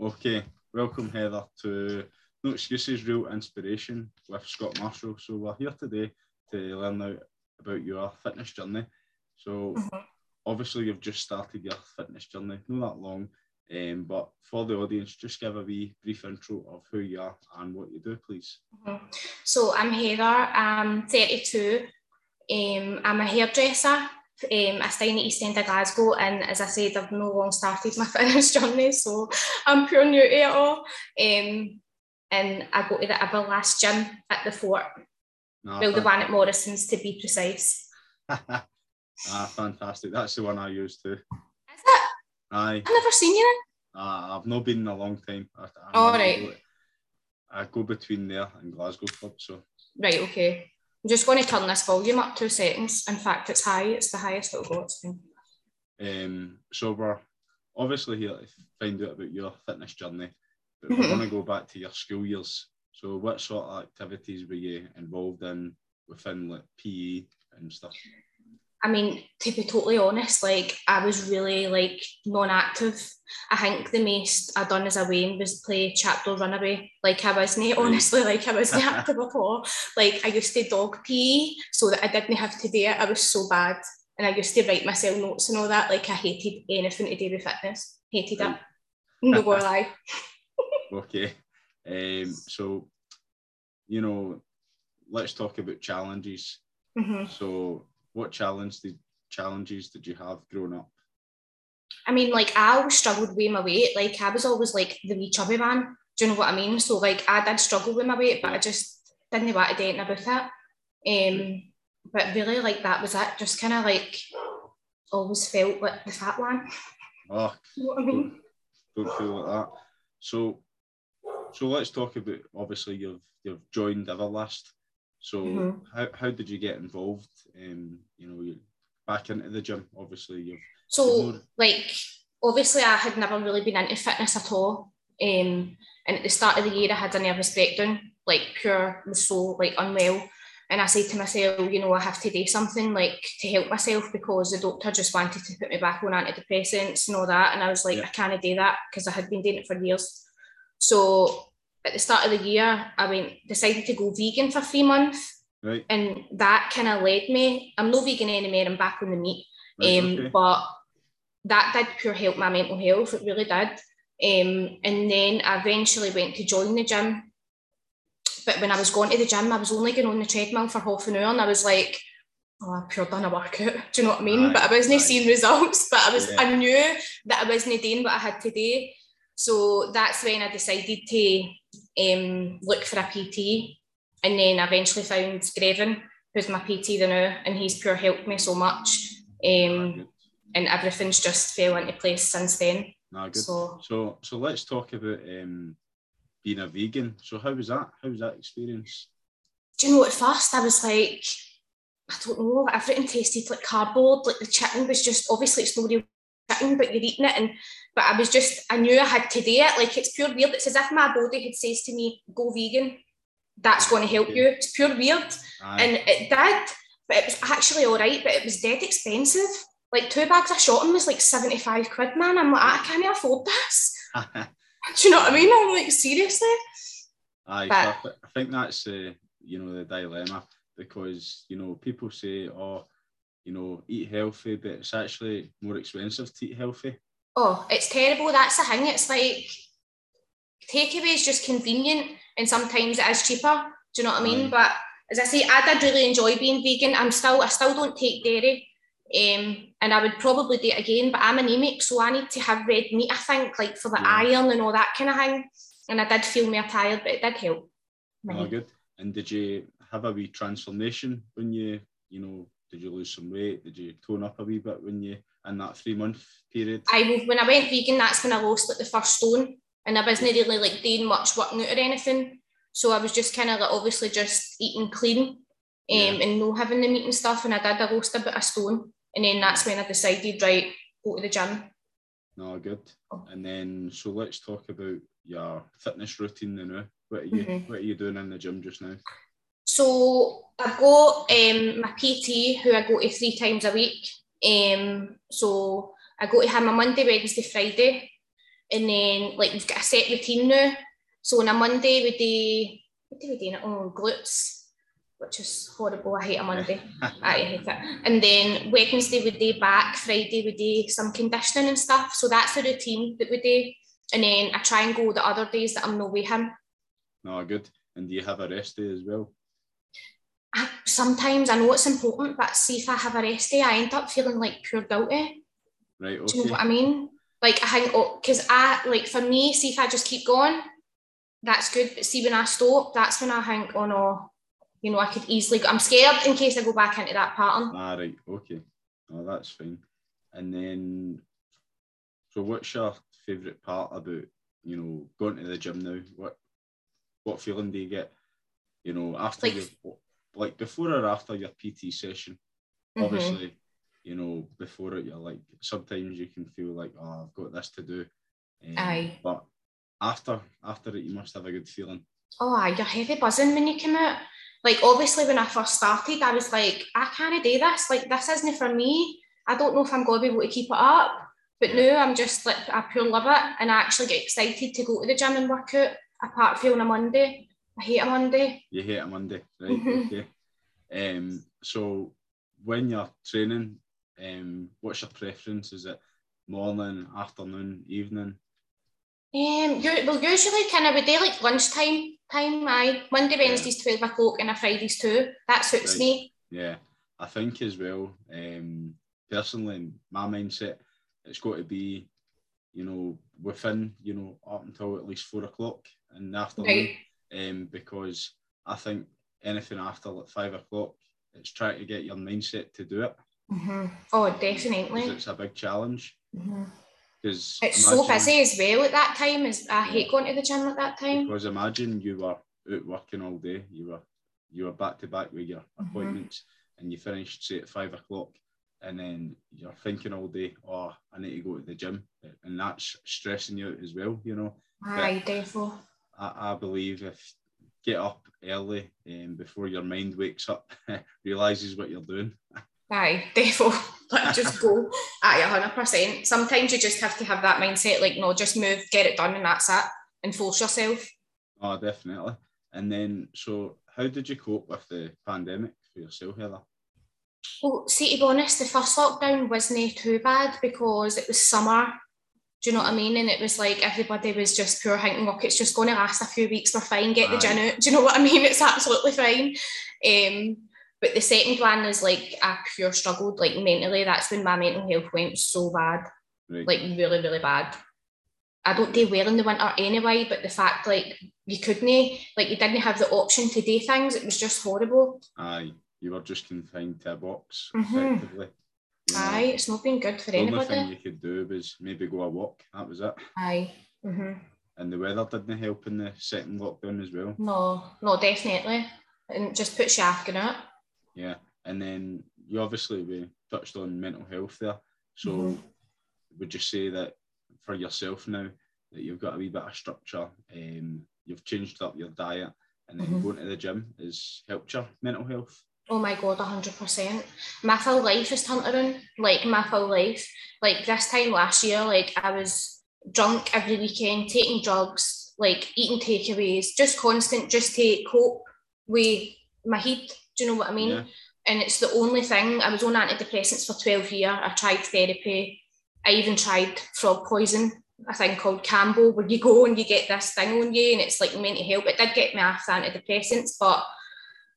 Okay, welcome Heather to No Excuses, Real Inspiration with Scott Marshall. So we're here today to learn out about your fitness journey. So mm-hmm. obviously you've just started your fitness journey, not that long, um, but for the audience, just give a wee brief intro of who you are and what you do, please. Mm-hmm. So I'm Heather, I'm 32, um, I'm a hairdresser um, I stay in the East End of Glasgow, and as I said, I've no long started my fitness journey, so I'm pure new to it all. Um, and I go to the Everlast gym at the fort. Well, the one at Morrison's to be precise. ah, fantastic. That's the one I used too. Is it? Aye. I've never seen you in. Uh, I've not been in a long time. I, I All right. Go, I go between there and Glasgow Club, so. Right, okay. I'm just going to turn this volume up two seconds. In fact, it's high. It's the highest it'll go. Um, so we're obviously here to find out about your fitness journey, but mm-hmm. we're going to go back to your school years. So what sort of activities were you involved in within like PE and stuff? I mean, to be totally honest, like I was really like non-active. I think the most I done as a wean was play chapter runaway. Like I wasn't honestly like I wasn't active at all. Like I used to dog PE so that I didn't have to do it. I was so bad. And I used to write myself notes and all that. Like I hated anything to do with fitness. Hated it. No more lie. okay. Um so you know, let's talk about challenges. Mm-hmm. So what challenge did challenges did you have growing up? I mean, like I always struggled with my weight. Like I was always like the wee chubby man. Do you know what I mean? So like I did struggle with my weight, but I just didn't want to do anything about it. Um, but really, like that was it. Just kind of like always felt like the fat one. Oh, you know what I mean? Don't, don't feel like that. So, so let's talk about. Obviously, you've you've joined Everlast. So mm-hmm. how, how did you get involved? Um, you know, back into the gym. Obviously, you've so like obviously I had never really been into fitness at all. Um, and at the start of the year, I had a nervous breakdown, like pure was so like unwell. And I said to myself, you know, I have to do something like to help myself because the doctor just wanted to put me back on antidepressants and all that. And I was like, yeah. I can't do that because I had been doing it for years. So at the start of the year, I went decided to go vegan for three months. Right. And that kind of led me. I'm no vegan anymore. I'm back on the meat. Right, um, okay. But that did pure help my mental health. It really did. Um, and then I eventually went to join the gym. But when I was going to the gym, I was only going on the treadmill for half an hour, and I was like, "Oh, I've pure done a workout." Do you know what I mean? But I wasn't seeing results. But I was, yeah. I knew that I wasn't doing what I had to do. So that's when I decided to um, look for a PT, and then I eventually found Grevin, who's my PT the now, and he's pure helped me so much. Um, and everything's just fell into place since then. Nah, good. So, so, so let's talk about um, being a vegan. So, how was that? How was that experience? Do you know, at first I was like, I don't know, everything tasted like cardboard. Like the chicken was just obviously it's no real chicken, but you're eating it, and but I was just, I knew I had to do it. Like it's pure weird. It's as if my body had says to me, go vegan. That's going to help you. It's pure weird. Aye. And it did, but it was actually all right, but it was dead expensive. Like two bags of shotting was like 75 quid, man. I'm like, I can't afford this. Do you know what I mean? I'm like, seriously? Aye, but, so I think that's, uh, you know, the dilemma because, you know, people say, oh, you know, eat healthy, but it's actually more expensive to eat healthy. Oh, it's terrible. That's the thing. It's like takeaway is just convenient and sometimes it is cheaper. Do you know what I mean? But as I say, I did really enjoy being vegan. I'm still, I still don't take dairy. Um, and I would probably do it again, but I'm anemic, so I need to have red meat, I think, like for the yeah. iron and all that kind of thing. And I did feel more tired, but it did help. Oh, good. And did you have a wee transformation when you, you know, did you lose some weight? Did you tone up a wee bit when you in that three month period? I when I went vegan, that's when I lost like the first stone, and I wasn't really like doing much working out or anything. So I was just kind of like obviously just eating clean, um, yeah. and no having the meat and stuff. And I did. I lost a bit of stone, and then that's when I decided right go to the gym. No, good. Oh. And then so let's talk about your fitness routine now. What are you mm-hmm. What are you doing in the gym just now? So I've got um, my PT who I go to three times a week. Um, so I go to him on Monday, Wednesday, Friday. and then like we've got a set routine now. So on a Monday we do what do we do? Oh, glutes, which is horrible. I hate a Monday. I hate it. And then Wednesday we do back, Friday we do some conditioning and stuff. So that's the routine that we do. And then I try and go the other days that I'm not with him. No, good. And do you have a rest day as well? Sometimes I know it's important, but see if I have a rest day, I end up feeling like pure guilty. Right. Okay. Do you know what I mean? Like I think, because I like for me, see if I just keep going, that's good. But see when I stop, that's when I think, oh no, you know, I could easily. Go. I'm scared in case I go back into that pattern. Ah, right. Okay. Oh, that's fine. And then, so what's your favourite part about you know going to the gym now? What what feeling do you get? You know, after like, you like before or after your PT session. Mm-hmm. Obviously, you know, before it, you're like sometimes you can feel like, oh, I've got this to do. Um, aye. But after after it, you must have a good feeling. Oh, aye, you're heavy buzzing when you come out. Like obviously, when I first started, I was like, I can't do this. Like this isn't for me. I don't know if I'm going to be able to keep it up. But now I'm just like I pure love it, and I actually get excited to go to the gym and work out. Apart from on a Monday, I hate a Monday. You hate a Monday, right? Okay. Um, so when you're training, um, what's your preference? Is it morning, afternoon, evening? Um, well, usually kind of we do like lunchtime time. I Monday, Wednesdays, yeah. twelve o'clock, and a Fridays too. That suits right. me. Yeah, I think as well. Um, personally, my mindset, it's got to be, you know, within, you know, up until at least four o'clock in the afternoon. Right um, because I think anything after like five o'clock, it's trying to get your mindset to do it. Mm-hmm. Oh, definitely. It's a big challenge. Because mm-hmm. it's so busy as well at that time. Is I hate going to the gym at that time. Because imagine you were out working all day. You were you were back to back with your mm-hmm. appointments, and you finished say at five o'clock, and then you're thinking all day, oh, I need to go to the gym, and that's stressing you out as well. You know. Aye, definitely. I, I believe if get up early um, before your mind wakes up, realizes what you're doing. Aye, definitely. Like just go. Aye, hundred percent. Sometimes you just have to have that mindset, like no, just move, get it done, and that's it, and force yourself. Oh, definitely. And then, so how did you cope with the pandemic for yourself, Heather? Well, see, to be honest, the first lockdown wasn't too bad because it was summer do you know what I mean? And it was like everybody was just pure thinking, look, it's just going to last a few weeks, we're fine, get the gin out. Do you know what I mean? It's absolutely fine. Um, but the second one is like I pure struggled, like mentally. That's when my mental health went so bad, right. like really, really bad. I don't do well in the winter anyway, but the fact like you couldn't, like you didn't have the option to do things, it was just horrible. Aye, you were just confined to a box, mm-hmm. effectively. Aye, it's not been good for the anybody. The only thing you could do was maybe go a walk. That was it. Aye. Mm-hmm. And the weather didn't help in the second lockdown as well. No, no, definitely. And just puts you off it. Yeah, and then you obviously we touched on mental health there. So mm-hmm. would you say that for yourself now that you've got a wee bit of structure, um, you've changed up your diet, and then mm-hmm. going to the gym has helped your mental health? Oh my god, hundred percent. My full life is turned around. Like my full life. Like this time last year, like I was drunk every weekend, taking drugs, like eating takeaways, just constant, just to cope with my heat. Do you know what I mean? Yeah. And it's the only thing. I was on antidepressants for 12 years. I tried therapy. I even tried frog poison, a thing called Kambo, where you go and you get this thing on you and it's like meant to help. It did get me off antidepressants, but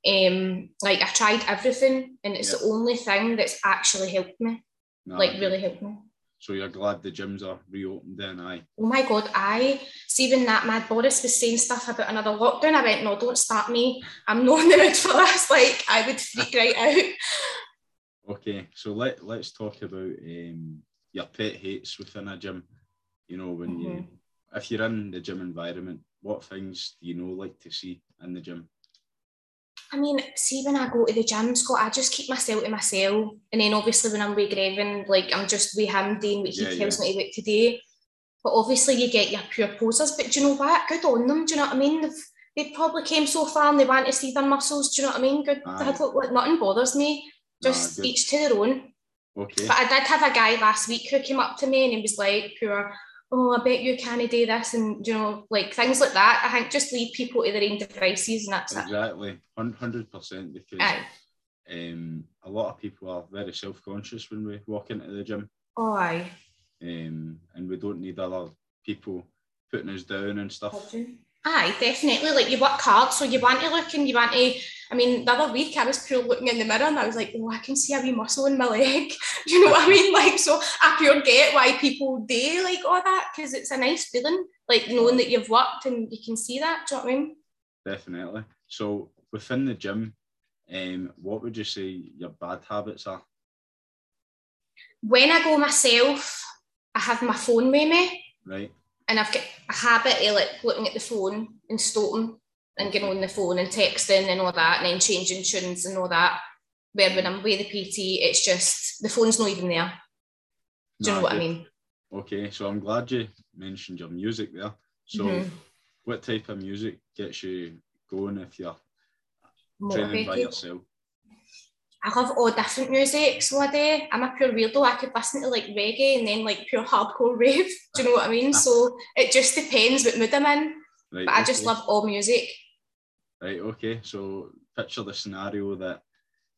um, like I tried everything, and it's yeah. the only thing that's actually helped me. No, like really helped me. So you're glad the gyms are reopened then, aye? Oh my god, I see when that mad Boris was saying stuff about another lockdown, I went, no, don't start me. I'm not in the mood for this. Like I would freak right out. Okay, so let let's talk about um, your pet hates within a gym. You know, when mm-hmm. you if you're in the gym environment, what things do you know like to see in the gym? I mean, see when I go to the gym, Scott, I just keep myself to myself. And then obviously when I'm with Grevin, like I'm just with him doing what he yeah, tells yeah. me to do. Today. But obviously you get your pure posers. But do you know what? Good on them. Do you know what I mean? They've, they probably came so far and they want to see their muscles. Do you know what I mean? Good. Like, nothing bothers me. Just each to their own. Okay. But I did have a guy last week who came up to me and he was like, pure, oh, I bet you can't do this, and you know, like things like that. I think just leave people to their own devices, and that's exactly hundred percent because Aye. um, a lot of people are very self conscious when we walk into the gym. Oh, aye. Um, and we don't need other people putting us down and stuff. Aye, definitely. Like you work hard, so you want to look and you want to. I mean, the other week I was pure looking in the mirror and I was like, oh, I can see a wee muscle in my leg. Do you know what I mean? Like, so I pure get why people do like all that because it's a nice feeling, like knowing that you've worked and you can see that. Do you know what I mean? Definitely. So within the gym, um, what would you say your bad habits are? When I go myself, I have my phone with me. Right and I've got a habit of like looking at the phone and stopping and getting on the phone and texting and all that, and then changing tunes and all that. Where when I'm with the PT, it's just the phone's not even there. Do you know what I mean? Okay, so I'm glad you mentioned your music there. So, mm-hmm. what type of music gets you going if you're Motivated. training by yourself? I love all different music. So I do. I'm a pure weirdo. I could listen to like reggae and then like pure hardcore rave. Do you know what I mean? so it just depends what mood I'm in. Right, but I just love all music. Right. Okay. So picture the scenario that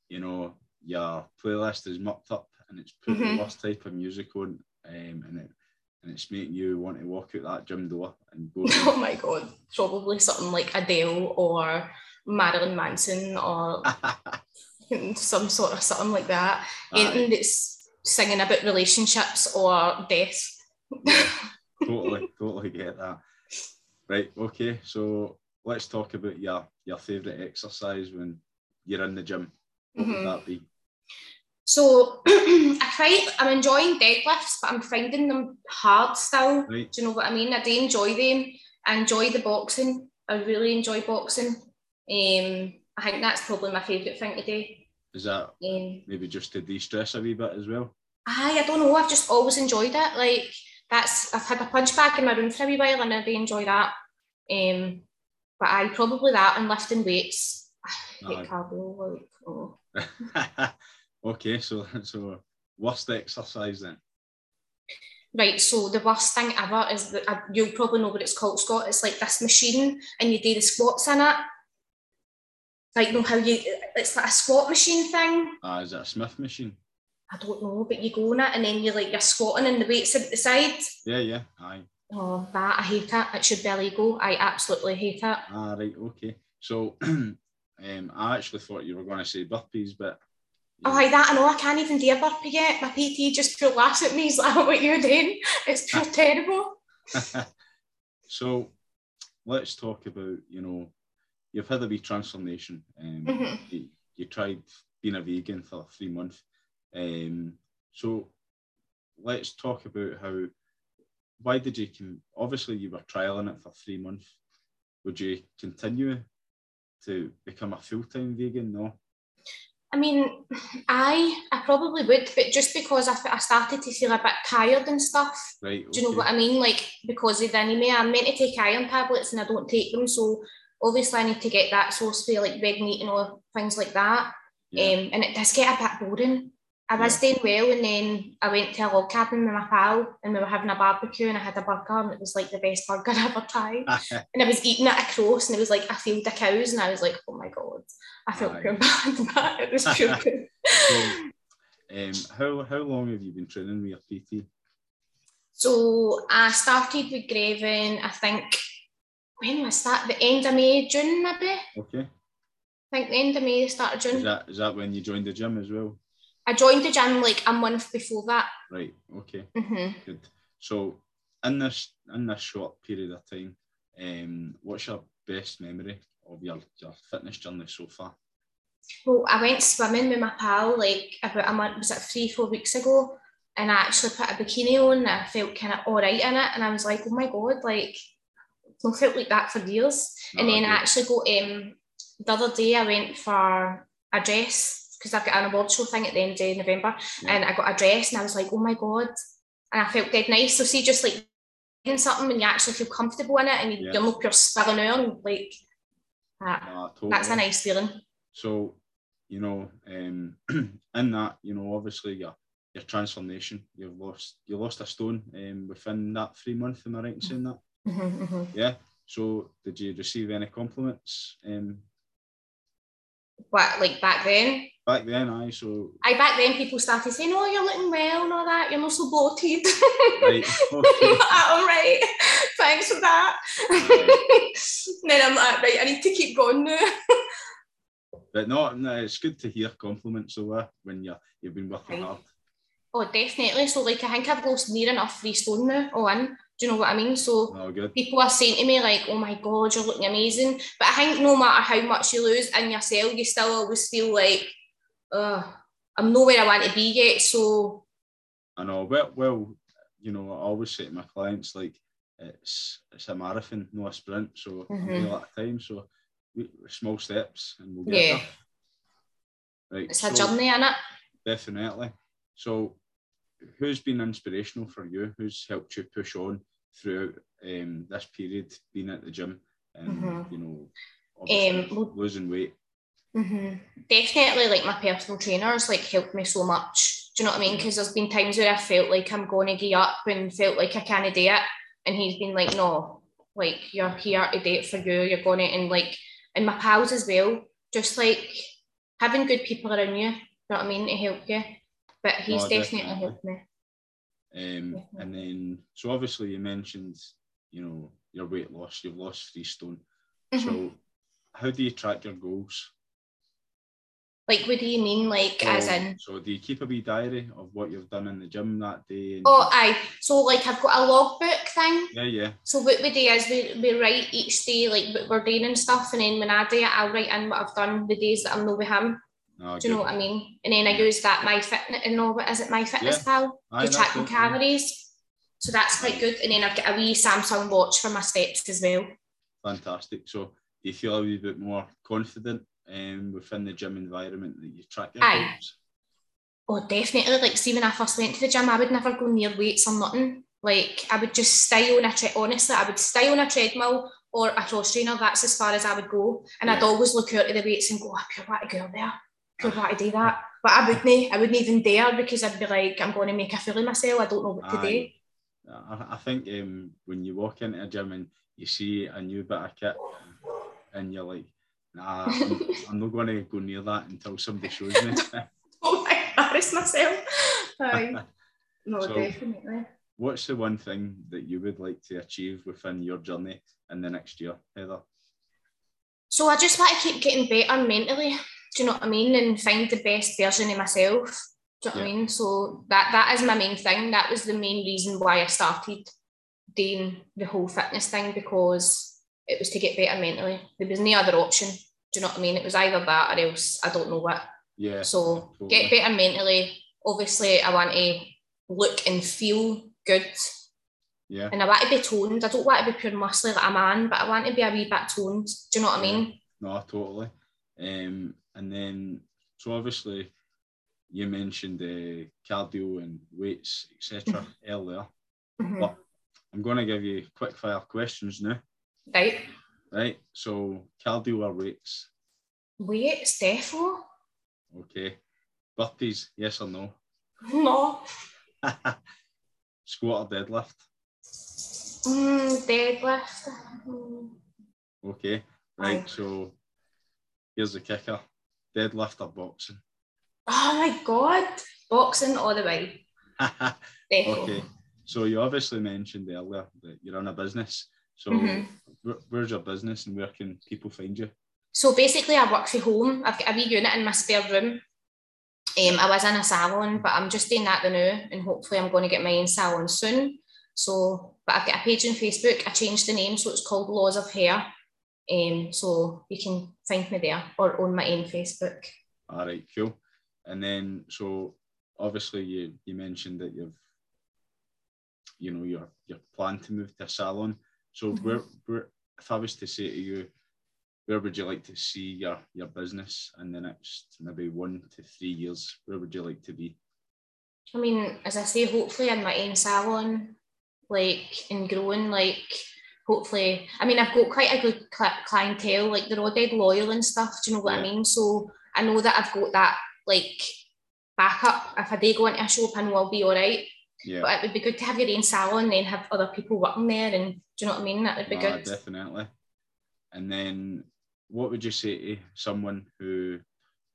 you know your playlist is mucked up and it's put mm-hmm. the worst type of music on, um, and it and it's making you want to walk out that gym door and go. oh my god! Probably something like Adele or Marilyn Manson or some sort of something like that. Aye. Anything that's singing about relationships or death. Yeah, totally, totally get that. Right, okay, so let's talk about your your favourite exercise when you're in the gym. What mm-hmm. would that be? So I quite I'm enjoying deadlifts, but I'm finding them hard still. Right. Do you know what I mean? I do enjoy them. I enjoy the boxing. I really enjoy boxing. Um, I think that's probably my favourite thing to do. Is that um, maybe just to de-stress a wee bit as well? Aye, I don't know. I've just always enjoyed it. Like that's I've had a punch bag in my room for a wee while and I really enjoy that. Um, but I probably that and lifting weights. I hate cardio. Like, oh. okay, so so worst exercise then? Right, so the worst thing ever is that uh, you'll probably know what it's called, Scott. It's like this machine, and you do the squats in it, like you know how you it's like a squat machine thing. Ah, uh, is it a Smith machine? I don't know, but you go on it and then you're like you're squatting and the weights at the side. Yeah, yeah, aye. Oh, that I hate it. It should be illegal. I absolutely hate it. Ah, right, okay. So, um, I actually thought you were going to say burpees, but. Oh, aye, that I know. I can't even do a burpee yet. My PT just pure laughs at me. He's like, "What you're doing? It's pure terrible." so, let's talk about you know you've had a wee transformation. Um, mm-hmm. you, you, tried being a vegan for three months. Um, so let's talk about how, why did you, con- obviously you were trialing it for three months. Would you continue to become a full-time vegan? No. I mean, I I probably would, but just because I, I started to feel a bit tired and stuff. Right. Okay. Do you know what I mean? Like because of the anemia, I'm meant to take iron tablets and I don't take them, so obviously I need to get that source for like red meat and all things like that. Yeah. Um, and it does get a bit boring. I was yeah. doing well and then I went to a log cabin with my pal and we were having a barbecue and I had a burger and it was like the best burger I've ever tried. and I was eating it across and it was like a field of cows and I was like, oh my God, I felt pure bad but it was pure good. um, how, how long have you been training with your PT? So I started with Greven, I think when was that? The end of May, June maybe? Okay. I think the end of May, the start of June. Is that is that when you joined the gym as well? I joined the gym like a month before that. Right. Okay. Mm-hmm. Good. So in this in this short period of time, um, what's your best memory of your, your fitness journey so far? Well, I went swimming with my pal like about a month, was it three, four weeks ago? And I actually put a bikini on and I felt kind of all right in it. And I was like, oh my God, like I felt like that for years. and then I actually got um the other day I went for a dress because I've got an award show thing at the end of November yeah. and I got a dress and I was like, oh my god. And I felt dead nice. So see just like in something and you actually feel comfortable in it and you, yeah. you're not pure spilling on like that. totally. That's a nice feeling. So, you know, um in that, you know, obviously you're your transformation. You've lost you lost a stone um, within that three month. Am I right in saying that? Mm-hmm, mm-hmm. Yeah. So did you receive any compliments? Um, what like back then? Back then, I so. I back then people started saying, "Oh, you're looking well and all that. You're not so bloated." Right. Okay. all right. Thanks for that. then I'm like, right. I need to keep going now. but no, no, it's good to hear compliments over when you you've been working hard. Oh, definitely. So, like, I think I've lost near enough free stone now, oh, and do you know what I mean? So, oh, people are saying to me, like, oh my God, you're looking amazing. But I think no matter how much you lose in yourself, you still always feel like, oh, I'm nowhere I want to be yet. So, I know. Well, well, you know, I always say to my clients, like, it's it's a marathon, not a sprint. So, mm-hmm. a lot of time. So, small steps and we'll get yeah. there. Right. It's so, a journey, isn't it? Definitely. So, who's been inspirational for you? Who's helped you push on throughout um, this period, being at the gym and mm-hmm. you know, um, losing weight? Mm-hmm. Definitely, like my personal trainers, like helped me so much. Do you know what I mean? Because there's been times where I felt like I'm going to get up and felt like I can't do it, and he's been like, "No, like you're here to do it for you. You're going to," and like, and my pals as well. Just like having good people around you. You know what I mean to help you but he's oh, definitely, definitely, helped me. Um, definitely. and then, so obviously you mentioned, you know, your weight loss. You've lost three stone. Mm-hmm. So, how do you track your goals? Like, what do you mean? Like, as in? So, do you keep a wee diary of what you've done in the gym that day? oh, aye. So, like, I've got a logbook thing. Yeah, yeah. So, what we do is we, we write each day, like, what we're doing and stuff. And then when I do it, I'll write in what I've done the days that I'm not with him. Oh, Do you know what I mean? And then I use that my fitness and all what is it, my fitness yeah. pal? You're tracking calories. So that's quite good. And then I've got a wee Samsung watch for my steps as well. Fantastic. So do you feel a wee bit more confident um, within the gym environment that you track your Aye. Goals? Oh, definitely. Like, see, when I first went to the gym, I would never go near weights or nothing. Like, I would just stay on a tre- honestly, I would stay on a treadmill or a cross trainer. That's as far as I would go. And yeah. I'd always look out at the weights and go, I pure what a girl there what to do that. But I wouldn't, I wouldn't even dare because I'd be like, I'm going to make a fool of myself. I don't know what to do. I, I think um, when you walk into a gym and you see a new bit of kit and you're like, nah, I'm, I'm not going to go near that until somebody shows me. oh, embarrass myself. No, so, definitely. What's the one thing that you would like to achieve within your journey in the next year, Heather? So I just want to keep getting better mentally. Do you know what I mean? And find the best version of myself. Do you know yeah. what I mean? So that that is my main thing. That was the main reason why I started doing the whole fitness thing because it was to get better mentally. There was no other option. Do you know what I mean? It was either that or else I don't know what. Yeah. So totally. get better mentally. Obviously, I want to look and feel good. Yeah. And I want to be toned. I don't want to be pure muscly like a man, but I want to be a wee bit toned. Do you know what yeah. I mean? No, totally. Um, and then, so obviously, you mentioned uh, cardio and weights, etc. Earlier. Mm-hmm. But I'm going to give you quick fire questions now. Right. Right. So, cardio or weights? Weights, defo. Okay. Burpees, yes or no? No. Squat or deadlift? Mm, deadlift. Okay. Right. Aye. So, here's the kicker deadlift or boxing? Oh my god, boxing all the way. okay, so you obviously mentioned earlier that you're in a business. So mm-hmm. where's your business and where can people find you? So basically, I work from home. I've got a wee unit in my spare room. Um, I was in a salon, but I'm just doing that the now, and hopefully, I'm going to get my own salon soon. So, but I've got a page on Facebook. I changed the name, so it's called Laws of Hair. Um, so you can find me there or on my own Facebook. All right, cool. And then, so obviously you you mentioned that you've, you know, your your plan to move to a salon. So mm-hmm. where where if I was to say to you, where would you like to see your your business in the next maybe one to three years? Where would you like to be? I mean, as I say, hopefully in my own salon, like in growing, like hopefully, I mean, I've got quite a good clientele, like they're all dead loyal and stuff. Do you know what. I mean? So I know that I've got that like backup. If I do go into a shop, I know I'll be all right. Yeah. But it would be good to have your own salon and then have other people working there. And do you know what I mean? That would be Ah, good. Definitely. And then, what would you say to someone who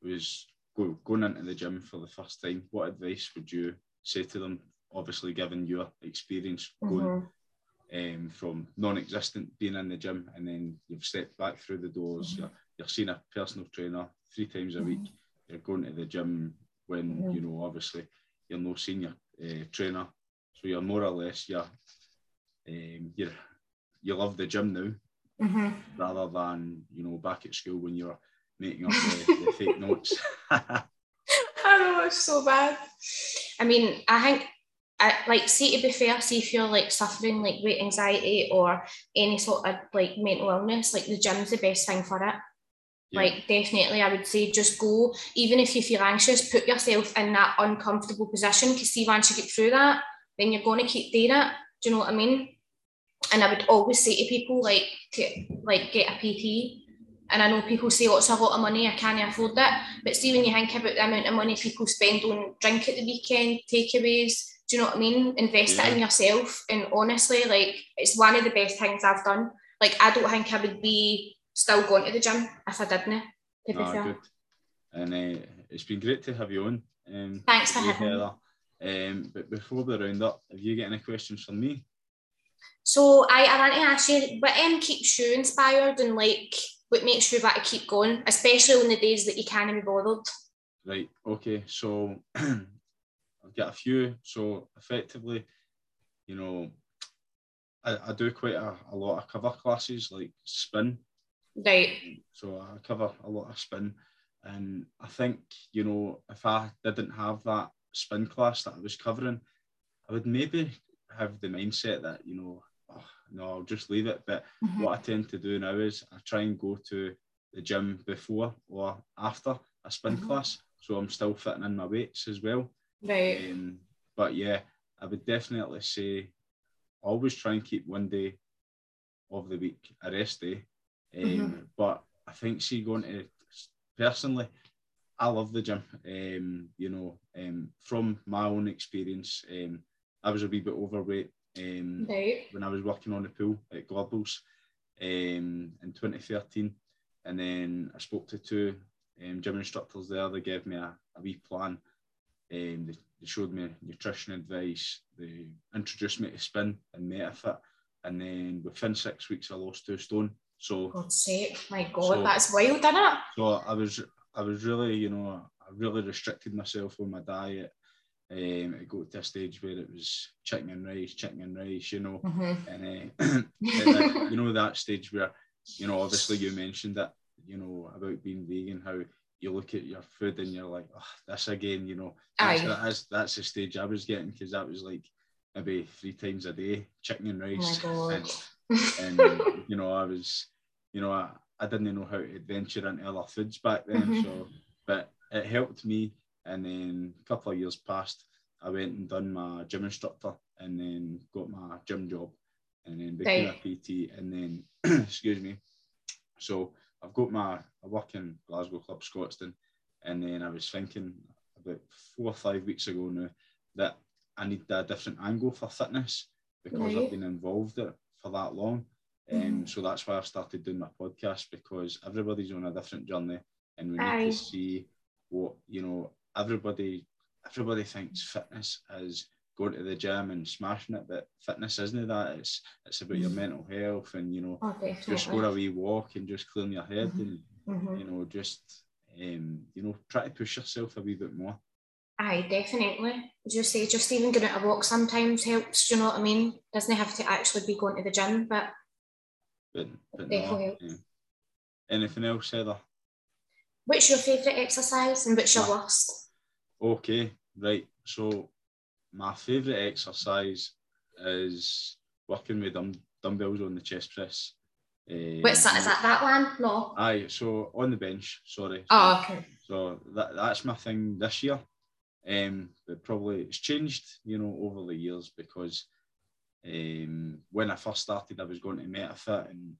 was go, going into the gym for the first time? What advice would you say to them? Obviously, given your experience going Mhm. Um, from non-existent being in the gym, and then you've stepped back through the doors. Mhm. You're, you're seeing a personal trainer three times a week. Mhm. You're going to the gym when you know obviously you're no senior uh, trainer, so you're more or less you're um, you're you love the gym now Mhm. rather than you know back at school when you're making up the, the fake notes. I know it's so bad. I mean, I think, I, like, see to be fair, see if you're like suffering like weight anxiety or any sort of like mental illness, like the gym's the best thing for it. Yeah. Like, definitely, I would say just go. Even if you feel anxious, put yourself in that uncomfortable position because see, once you get through that, then you're going to keep doing it. Do you know what I mean? And I would always say to people, like, to like get a PT. And I know people say, oh, it's a lot of money, I can't afford that. But see, when you think about the amount of money people spend on drink at the weekend, takeaways, do you know what I mean? Invest it in yourself. And honestly, like, it's one of the best things I've done. Like, I don't think I would be still going to the gym if I didn't, to be Ah, fair. good. And uh, it's been great to have you on. Um, Thanks for having me. Um, but before we round up, have you got any questions for me? So I, I want to ask you, what um, keeps you inspired and like what makes you want to keep going, especially on the days that you can't be bothered? Right. Okay. So I've got a few. So effectively, you know, I, I do quite a, a lot of cover classes like spin. Right. So I cover a lot of spin, and I think you know if I didn't have that spin class that I was covering, I would maybe have the mindset that you know, oh, no, I'll just leave it. But Mhm. what I tend to do now is I try and go to the gym before or after a spin Mhm. class, so I'm still fitting in my weights as well. Right. Um, but yeah, I would definitely say always try and keep one day of the week a rest day. Um, Mhm. But I think she going to personally, I love the gym. Um, you know, um, from my own experience, um, I was a wee bit overweight. Um, Right. when I was working on the pool at Globals um, in 2013. And then I spoke to two um, gym instructors there. They gave me a, a wee plan. Um, they, they showed me nutrition advice. They introduced me to spin and MetaFit. And then within six weeks, I lost two stone. So, God's sake, my God, So- that's wild, isn't it? so I was, I was really, you know, I really restricted myself on my diet. Um, it got to a stage where it was chicken and rice, chicken and rice, you know. Mhm. And uh, and you know that stage where you know obviously you mentioned that, you know about being vegan how you look at your food and you're like oh, this again you know that's, that's, that's the stage I was getting because that was like maybe three times a day chicken and Oh rice God. and, and you know I was you know I, I didn't know how to adventure into other foods back then Mhm. so but it helped me and then a couple of years passed I went and done my gym instructor and then got my gym job and then became Right. a PT and then excuse me so I've got my I work in Glasgow Club Scotstoun and then I was thinking about four or five weeks ago now that I need a different angle for fitness because Right. I've been involved it for that long um, Mhm. so that's why I've started doing my podcast because everybody's on a different journey and we need Aye. to see what you know everybody everybody thinks fitness is going to the gym and smashing it but fitness isn't that it's it's about your Mhm. mental health and you know Oh, just go definitely. a wee walk and just clearing your head Mhm. and Mhm. you know just um, you know try to push yourself a wee bit more Aye, definitely. As you say, just even going out a walk sometimes helps, do you know what I mean? Doesn't have to actually be going to the gym, but but, but Definitely no, helps. yeah. anything else Heather what's your favourite exercise and what's your worst? Okay, right. So my favourite exercise is working with dumb- dumbbells on the chest press. Um, What's that? Is that that one? No. Aye, so on the bench, sorry. Oh, okay. So that, that's my thing this year. Um, but probably it's changed, you know, over the years because um, when I first started, I was going to MetaFit and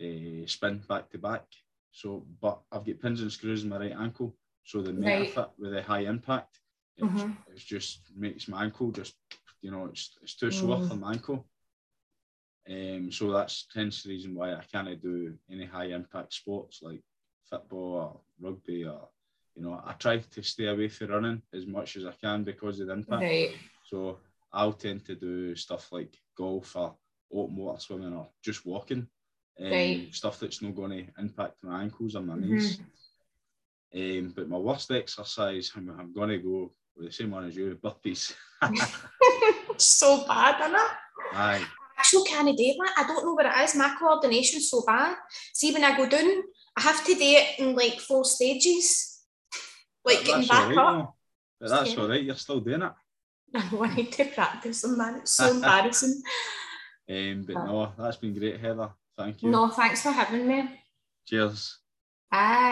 uh, spin back to back. So, but I've got pins and screws in my right ankle. So the Right. MetaFit with a high impact It's, mm-hmm. it's just makes my ankle just you know it's it's too sore mm. on my ankle. Um, so that's hence the reason why I can't do any high impact sports like football or rugby or you know I try to stay away from running as much as I can because of the impact. Right. So I'll tend to do stuff like golf or open water swimming or just walking. Um, right. Stuff that's not going to impact my ankles or my knees. mm-hmm. knees. Um, but my worst exercise, I'm, I'm going to go with the same one as you, burpees. so bad, isn't it? Aye. Actually, can I do that? I don't know what it is. My coordination's so bad. See, when I go down, I have to do it in like four stages, like getting back right, up. But that's yeah. all right. You're still doing it. I know I need to practice them, man. It's so embarrassing. Um, but no, that's been great, Heather. Thank you. No, thanks for having me. Cheers. Bye.